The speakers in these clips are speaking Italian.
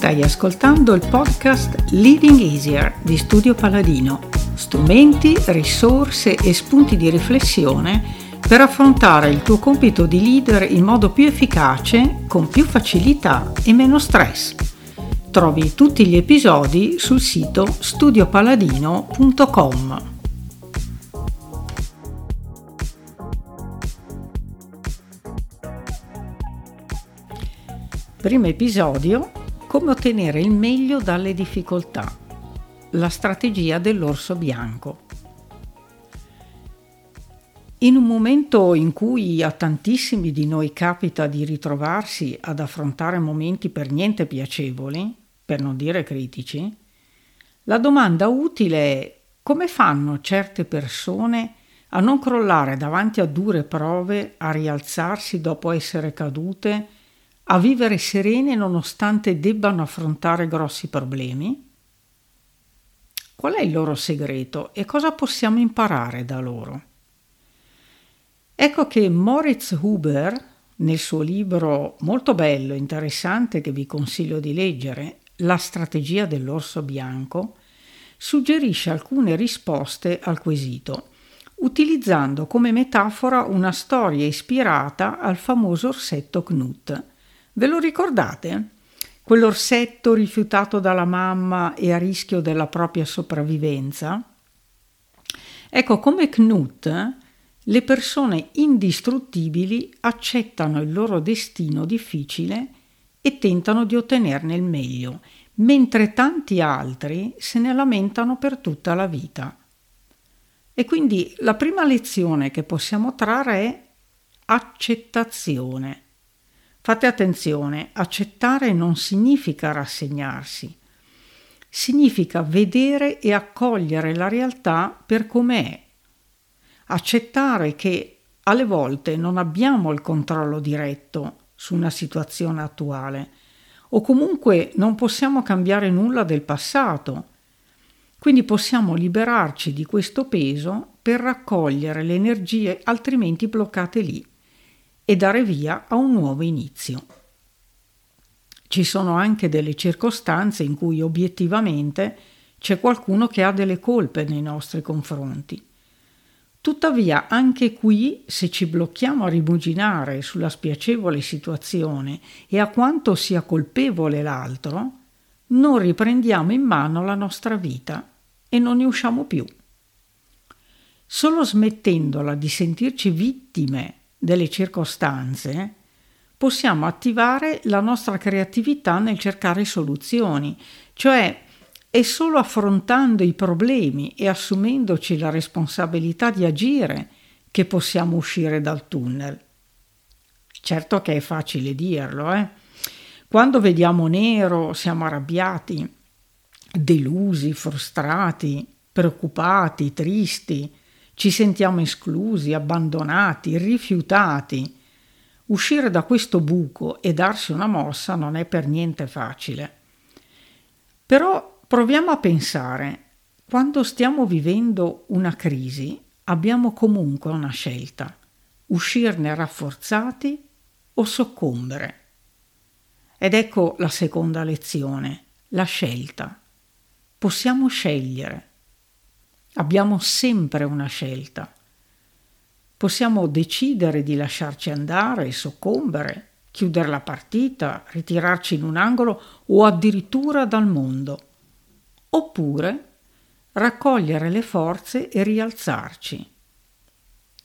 Stai ascoltando il podcast Living Easier di Studio Paladino. Strumenti, risorse e spunti di riflessione per affrontare il tuo compito di leader in modo più efficace, con più facilità e meno stress. Trovi tutti gli episodi sul sito studiopaladino.com. Primo episodio come ottenere il meglio dalle difficoltà. La strategia dell'orso bianco. In un momento in cui a tantissimi di noi capita di ritrovarsi ad affrontare momenti per niente piacevoli, per non dire critici, la domanda utile è come fanno certe persone a non crollare davanti a dure prove, a rialzarsi dopo essere cadute, a vivere serene nonostante debbano affrontare grossi problemi? Qual è il loro segreto e cosa possiamo imparare da loro? Ecco che Moritz Huber, nel suo libro molto bello e interessante che vi consiglio di leggere, La strategia dell'orso bianco, suggerisce alcune risposte al quesito, utilizzando come metafora una storia ispirata al famoso orsetto Knut Ve lo ricordate? Quell'orsetto rifiutato dalla mamma e a rischio della propria sopravvivenza? Ecco, come Knut, le persone indistruttibili accettano il loro destino difficile e tentano di ottenerne il meglio, mentre tanti altri se ne lamentano per tutta la vita. E quindi la prima lezione che possiamo trarre è accettazione. Fate attenzione, accettare non significa rassegnarsi, significa vedere e accogliere la realtà per com'è, accettare che alle volte non abbiamo il controllo diretto su una situazione attuale o comunque non possiamo cambiare nulla del passato. Quindi possiamo liberarci di questo peso per raccogliere le energie altrimenti bloccate lì e dare via a un nuovo inizio. Ci sono anche delle circostanze in cui obiettivamente c'è qualcuno che ha delle colpe nei nostri confronti. Tuttavia, anche qui, se ci blocchiamo a rimuginare sulla spiacevole situazione e a quanto sia colpevole l'altro, non riprendiamo in mano la nostra vita e non ne usciamo più. Solo smettendola di sentirci vittime delle circostanze, possiamo attivare la nostra creatività nel cercare soluzioni, cioè è solo affrontando i problemi e assumendoci la responsabilità di agire che possiamo uscire dal tunnel. Certo che è facile dirlo, eh? Quando vediamo nero siamo arrabbiati, delusi, frustrati, preoccupati, tristi, ci sentiamo esclusi, abbandonati, rifiutati. Uscire da questo buco e darsi una mossa non è per niente facile. Però proviamo a pensare, quando stiamo vivendo una crisi abbiamo comunque una scelta, uscirne rafforzati o soccombere. Ed ecco la seconda lezione, la scelta. Possiamo scegliere Abbiamo sempre una scelta. Possiamo decidere di lasciarci andare e soccombere, chiudere la partita, ritirarci in un angolo o addirittura dal mondo. Oppure raccogliere le forze e rialzarci.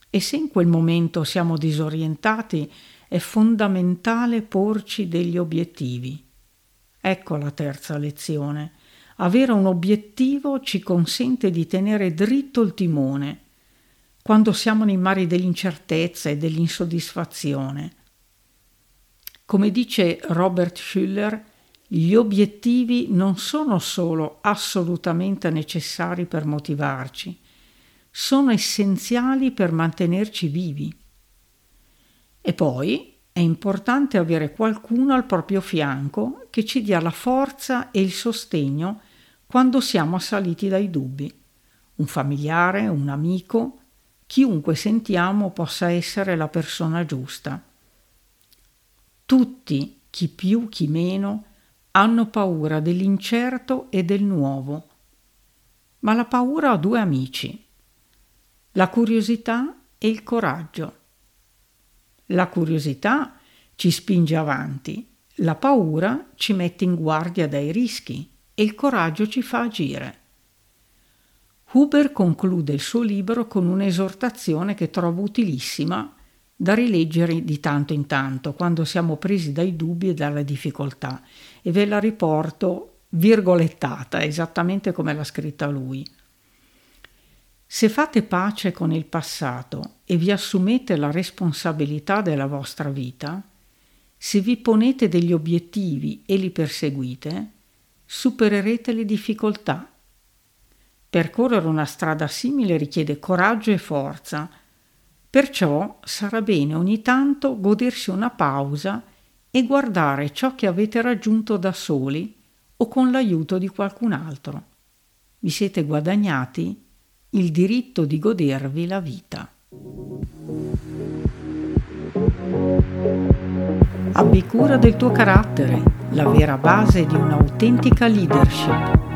E se in quel momento siamo disorientati, è fondamentale porci degli obiettivi. Ecco la terza lezione avere un obiettivo ci consente di tenere dritto il timone quando siamo nei mari dell'incertezza e dell'insoddisfazione. Come dice Robert Schuller, gli obiettivi non sono solo assolutamente necessari per motivarci, sono essenziali per mantenerci vivi. E poi è importante avere qualcuno al proprio fianco che ci dia la forza e il sostegno quando siamo assaliti dai dubbi. Un familiare, un amico, chiunque sentiamo possa essere la persona giusta. Tutti, chi più chi meno, hanno paura dell'incerto e del nuovo. Ma la paura ha due amici, la curiosità e il coraggio. La curiosità ci spinge avanti, la paura ci mette in guardia dai rischi e il coraggio ci fa agire. Huber conclude il suo libro con un'esortazione che trovo utilissima da rileggere di tanto in tanto quando siamo presi dai dubbi e dalle difficoltà e ve la riporto virgolettata esattamente come l'ha scritta lui. Se fate pace con il passato e vi assumete la responsabilità della vostra vita, se vi ponete degli obiettivi e li perseguite, supererete le difficoltà. Percorrere una strada simile richiede coraggio e forza, perciò sarà bene ogni tanto godersi una pausa e guardare ciò che avete raggiunto da soli o con l'aiuto di qualcun altro. Vi siete guadagnati il diritto di godervi la vita. Abbi cura del tuo carattere, la vera base di un'autentica leadership.